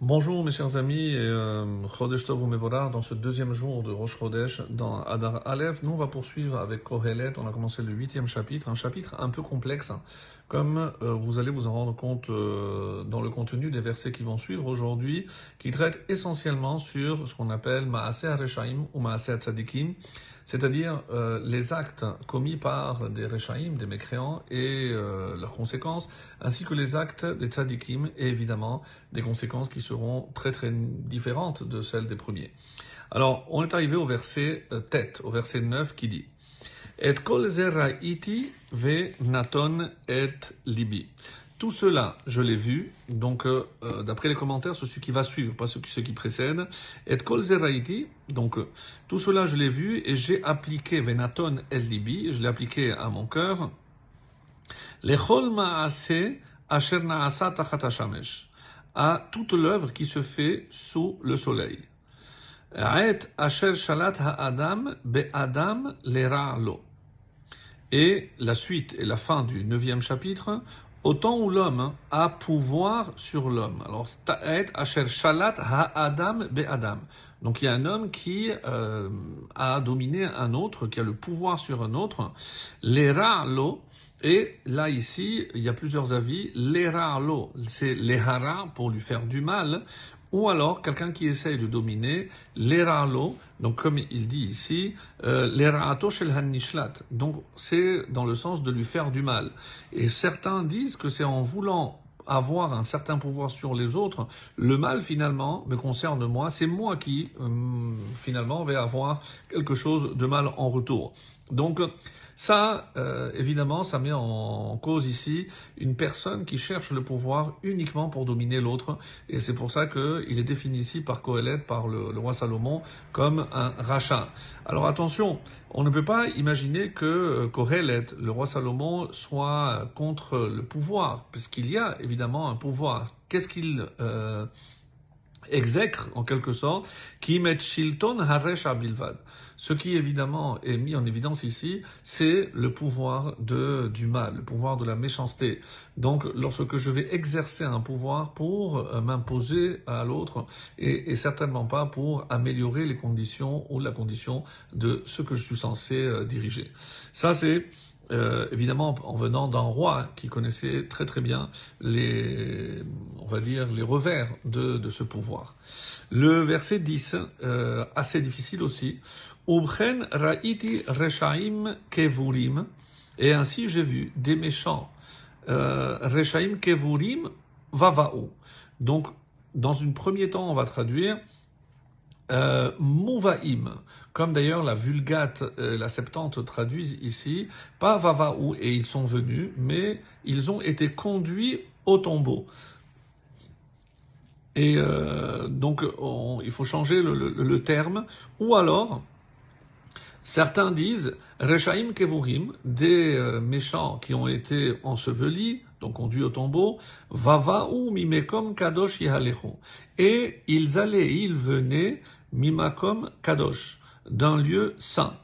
Bonjour mes chers amis, euh, Chodesh Tov Mevorah, dans ce deuxième jour de Rosh Chodesh, dans Adar Aleph, nous on va poursuivre avec Kohelet, on a commencé le huitième chapitre, un chapitre un peu complexe, comme euh, vous allez vous en rendre compte euh, dans le contenu des versets qui vont suivre aujourd'hui, qui traitent essentiellement sur ce qu'on appelle Maaseh HaReshaim ou Maaseh Tzadikim, c'est-à-dire euh, les actes commis par des Rechaim, des mécréants, et euh, leurs conséquences, ainsi que les actes des Tzadikim, et évidemment des conséquences qui seront très très différentes de celles des premiers. Alors, on est arrivé au verset euh, tête, au verset 9 qui dit Et kol iti ve naton et libi. Tout cela, je l'ai vu, donc euh, euh, d'après les commentaires, ce qui va suivre, pas ce qui, précède. Et kol zeraiti, donc euh, tout cela, je l'ai vu et j'ai appliqué venaton el libi, je l'ai appliqué à mon cœur. Lechol maase asher naasa tachat à toute l'œuvre qui se fait sous le soleil. Et asher shalat ha'adam be'adam lo. Et la suite et la fin du neuvième chapitre, Autant où l'homme a pouvoir sur l'homme. Alors, ta'et asher shalat ha-adam be-adam. Donc, il y a un homme qui euh, a dominé un autre, qui a le pouvoir sur un autre. L'era lo. Et là, ici, il y a plusieurs avis. L'era lo, c'est l'ehara pour lui faire du mal ou alors quelqu'un qui essaye de dominer l'eralo, donc comme il dit ici, euh, l'erato shel hanishlat. Donc c'est dans le sens de lui faire du mal. Et certains disent que c'est en voulant avoir un certain pouvoir sur les autres, le mal finalement me concerne moi, c'est moi qui euh, finalement vais avoir quelque chose de mal en retour. Donc ça, euh, évidemment, ça met en cause ici une personne qui cherche le pouvoir uniquement pour dominer l'autre, et c'est pour ça qu'il est défini ici par Kohelet, par le, roi Salomon, comme un rachat. Alors attention, on ne peut pas imaginer que euh, Kohelet, le roi Salomon, soit contre le pouvoir, puisqu'il y a évidemment un pouvoir. Qu'est-ce qu'il euh, exècre en quelque sorte, qui met Shilton Haresh Bilvad. Ce qui évidemment est mis en évidence ici, c'est le pouvoir de, du mal, le pouvoir de la méchanceté. Donc lorsque je vais exercer un pouvoir pour euh, m'imposer à l'autre et, et, certainement pas pour améliorer les conditions ou la condition de ce que je suis censé euh, diriger. Ça c'est euh, évidemment en venant d'un roi qui connaissait très très bien les, on va dire, les revers de, de ce pouvoir. Le verset 10, euh, assez difficile aussi. Ubchen ra'iti reshaim kevurim. Et ainsi j'ai vu des méchants. Euh, reshaim kevurim vava'u. Donc, dans un premier temps, on va traduire euh, Mouvaim, comme d'ailleurs la Vulgate, euh, la Septante traduisent ici, pas Vavaou, et ils sont venus, mais ils ont été conduits au tombeau. Et euh, donc, il faut changer le, le, terme, ou alors, certains disent Rechaim Kevurim, des euh, méchants qui ont été ensevelis, donc conduits au tombeau, Vavaou Mimekom Kadosh Yihalechu. Et ils allaient, ils venaient mimakom kadosh, d'un lieu saint.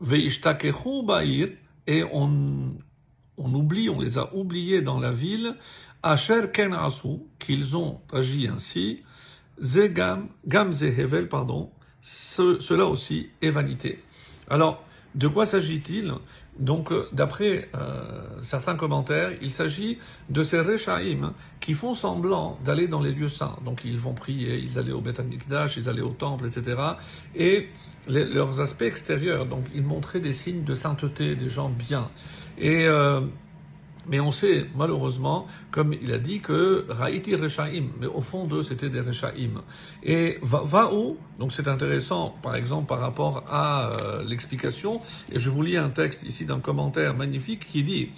Veishtakechu ba'ir, et on, on oublie, on les a oubliés dans la ville, asher ken qu'ils ont agi ainsi, zegam, gam zehevel, pardon, ce, cela aussi est vanité. Alors, de quoi s'agit-il? Donc, euh, d'après euh, certains commentaires, il s'agit de ces Rechaim qui font semblant d'aller dans les lieux saints. Donc, ils vont prier, ils allaient au Beth Amikdash, ils allaient au temple, etc. Et leurs aspects extérieurs, donc ils montraient des signes de sainteté, des gens bien. Et euh, mais on sait, malheureusement, comme il a dit, que Raïti Rechaim, mais au fond d'eux, c'était des Rechaim. Et va, où? Donc c'est intéressant, par exemple, par rapport à euh, l'explication, et je vous lis un texte ici d'un commentaire magnifique qui dit,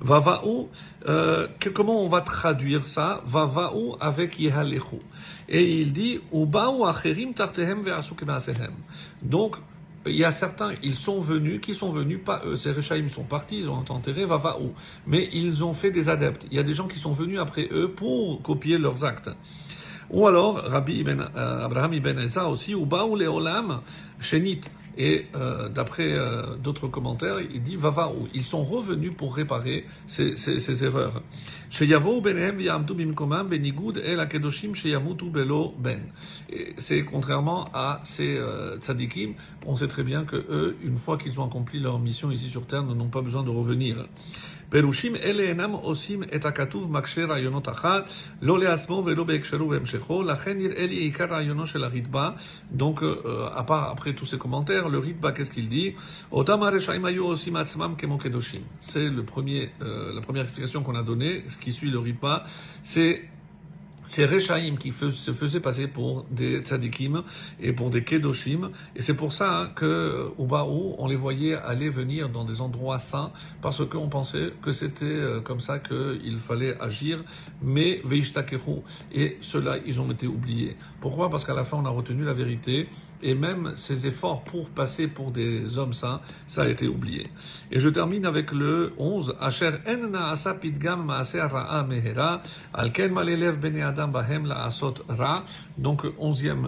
va va où? Euh, Comment on va traduire ça? Va va où avec Yehalechu? Et il dit, Ubaou acherim tartehem Donc, il y a certains, ils sont venus, qui sont venus, pas eux, ces Rechaim sont partis, ils ont enterré Vavaou, mais ils ont fait des adeptes. Il y a des gens qui sont venus après eux pour copier leurs actes. Ou alors, Rabbi ibn, euh, Abraham ibn Eza aussi, ou Baou Leolam, Shenit. Et euh, d'après euh, d'autres commentaires, il dit Vavarou. Ils sont revenus pour réparer ces erreurs. Chez Yavo, Benem, Yamdou, Bimkoman, Benigoud, El Akedoshim, Chez Yamoutou, Belo, Ben. C'est contrairement à ces euh, tzadikim. On sait très bien que eux, une fois qu'ils ont accompli leur mission ici sur Terre, n'ont pas besoin de revenir. Perushim, Eleenam, Osim, Et Akatouv, Makcher, Ayonot, Achal, Lole, Asmo, Velo, Bekcherou, Vemchecho, Lachenir, Eli, Ikar, Ayonot, Chez. Donc, euh, à part après tous ces commentaires, le Ritba, qu'est-ce qu'il dit? C'est euh, la première explication qu'on a donnée, ce qui suit le Ritba, c'est ces Rechaim qui se faisaient passer pour des tzadikim et pour des kedoshim. Et c'est pour ça hein, que, au Baou, on les voyait aller venir dans des endroits saints parce qu'on pensait que c'était euh, comme ça qu'il fallait agir. Mais veishtakehu. Et cela, ils ont été oubliés. Pourquoi? Parce qu'à la fin, on a retenu la vérité et même ces efforts pour passer pour des hommes saints, ça a été oublié. Et je termine avec le 11. Asher enna asa pitgam maaser ra'a mehera, alken malelev bene adam bahem la asot ra. Donc, onzième